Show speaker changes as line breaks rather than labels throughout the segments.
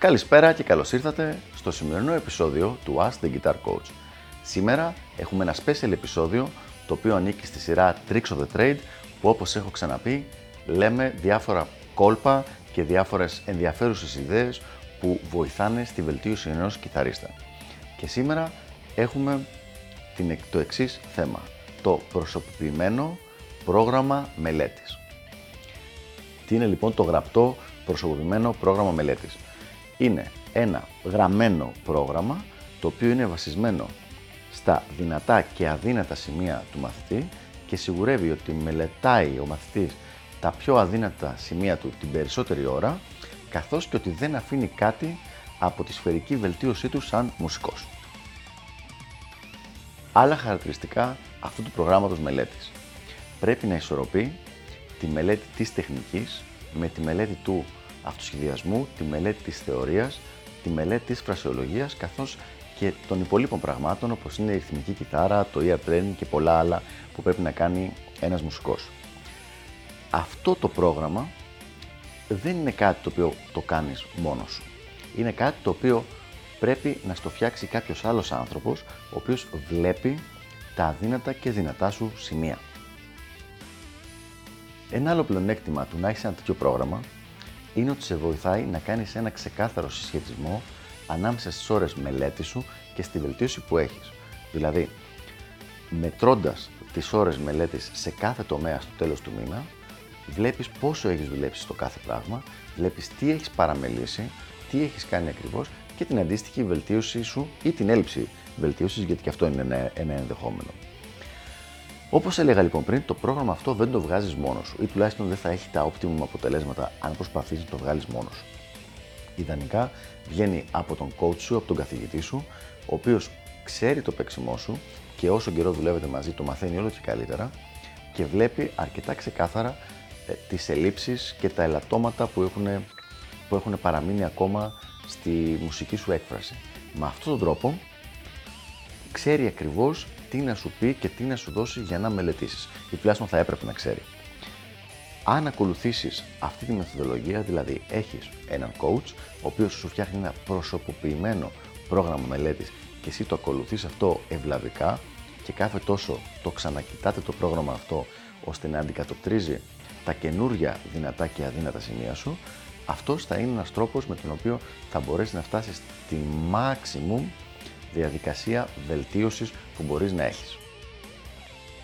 Καλησπέρα και καλώς ήρθατε στο σημερινό επεισόδιο του Ask the Guitar Coach. Σήμερα έχουμε ένα special επεισόδιο το οποίο ανήκει στη σειρά Tricks of the Trade που όπως έχω ξαναπεί λέμε διάφορα κόλπα και διάφορες ενδιαφέρουσες ιδέες που βοηθάνε στη βελτίωση ενός κιθαρίστα. Και σήμερα έχουμε την, το εξής θέμα, το προσωποποιημένο πρόγραμμα μελέτης. Τι είναι λοιπόν το γραπτό προσωποποιημένο πρόγραμμα μελέτης; Είναι ένα γραμμένο πρόγραμμα το οποίο είναι βασισμένο στα δυνατά και αδύνατα σημεία του μαθητή και σιγουρεύει ότι μελετάει ο μαθητής τα πιο αδύνατα σημεία του την περισσότερη ώρα καθώς και ότι δεν αφήνει κάτι από τη σφαιρική βελτίωσή του σαν μουσικός. Άλλα χαρακτηριστικά αυτού του προγράμματος μελέτης. Πρέπει να ισορροπεί τη μελέτη της τεχνικής με τη μελέτη του αυτοσχεδιασμού, τη μελέτη της θεωρίας, τη μελέτη της φρασιολογίας καθώς και των υπολείπων πραγμάτων όπως είναι η ρυθμική κιθάρα, το ear training και πολλά άλλα που πρέπει να κάνει ένας μουσικός. Αυτό το πρόγραμμα δεν είναι κάτι το οποίο το κάνεις μόνος σου. Είναι κάτι το οποίο πρέπει να στο φτιάξει κάποιος άλλος άνθρωπος, ο οποίος βλέπει τα αδύνατα και δυνατά σου σημεία. Ένα άλλο πλεονέκτημα του να έχεις ένα τέτοιο πρόγραμμα είναι ότι σε βοηθάει να κάνεις ένα ξεκάθαρο συσχετισμό ανάμεσα στις ώρες μελέτης σου και στη βελτίωση που έχεις. Δηλαδή, μετρώντας τις ώρες μελέτης σε κάθε τομέα στο τέλος του μήνα, βλέπεις πόσο έχεις δουλέψει στο κάθε πράγμα, βλέπεις τι έχεις παραμελήσει, τι έχεις κάνει ακριβώς και την αντίστοιχη βελτίωση σου ή την έλλειψη βελτίωσης, γιατί και αυτό είναι ένα, ένα ενδεχόμενο. Όπως έλεγα λοιπόν πριν, το πρόγραμμα αυτό δεν το βγάζεις μόνος σου ή τουλάχιστον δεν θα έχει τα optimum αποτελέσματα αν προσπαθήσει να το βγάλεις μόνος σου. Ιδανικά βγαίνει από τον coach σου, από τον καθηγητή σου, ο οποίος ξέρει το παίξιμό σου και όσο καιρό δουλεύετε μαζί το μαθαίνει όλο και καλύτερα και βλέπει αρκετά ξεκάθαρα ε, τις ελλείψεις και τα ελαττώματα που έχουν, που έχουν παραμείνει ακόμα στη μουσική σου έκφραση. Με αυτόν τον τρόπο ξέρει ακριβώς τι να σου πει και τι να σου δώσει για να μελετήσεις. Ή τουλάχιστον θα έπρεπε να ξέρει. Αν ακολουθήσεις αυτή τη μεθοδολογία, δηλαδή έχεις έναν coach, ο οποίος σου φτιάχνει ένα προσωποποιημένο πρόγραμμα μελέτης και εσύ το ακολουθείς αυτό ευλαβικά και κάθε τόσο το ξανακοιτάτε το πρόγραμμα αυτό ώστε να αντικατοπτρίζει τα καινούργια δυνατά και αδύνατα σημεία σου, αυτός θα είναι ένας τρόπος με τον οποίο θα μπορέσεις να φτάσεις στη maximum διαδικασία βελτίωσης που μπορείς να έχεις.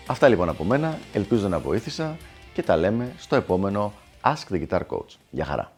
Αυτά λοιπόν από μένα, ελπίζω να βοήθησα και τα λέμε στο επόμενο Ask the Guitar Coach. Γεια χαρά!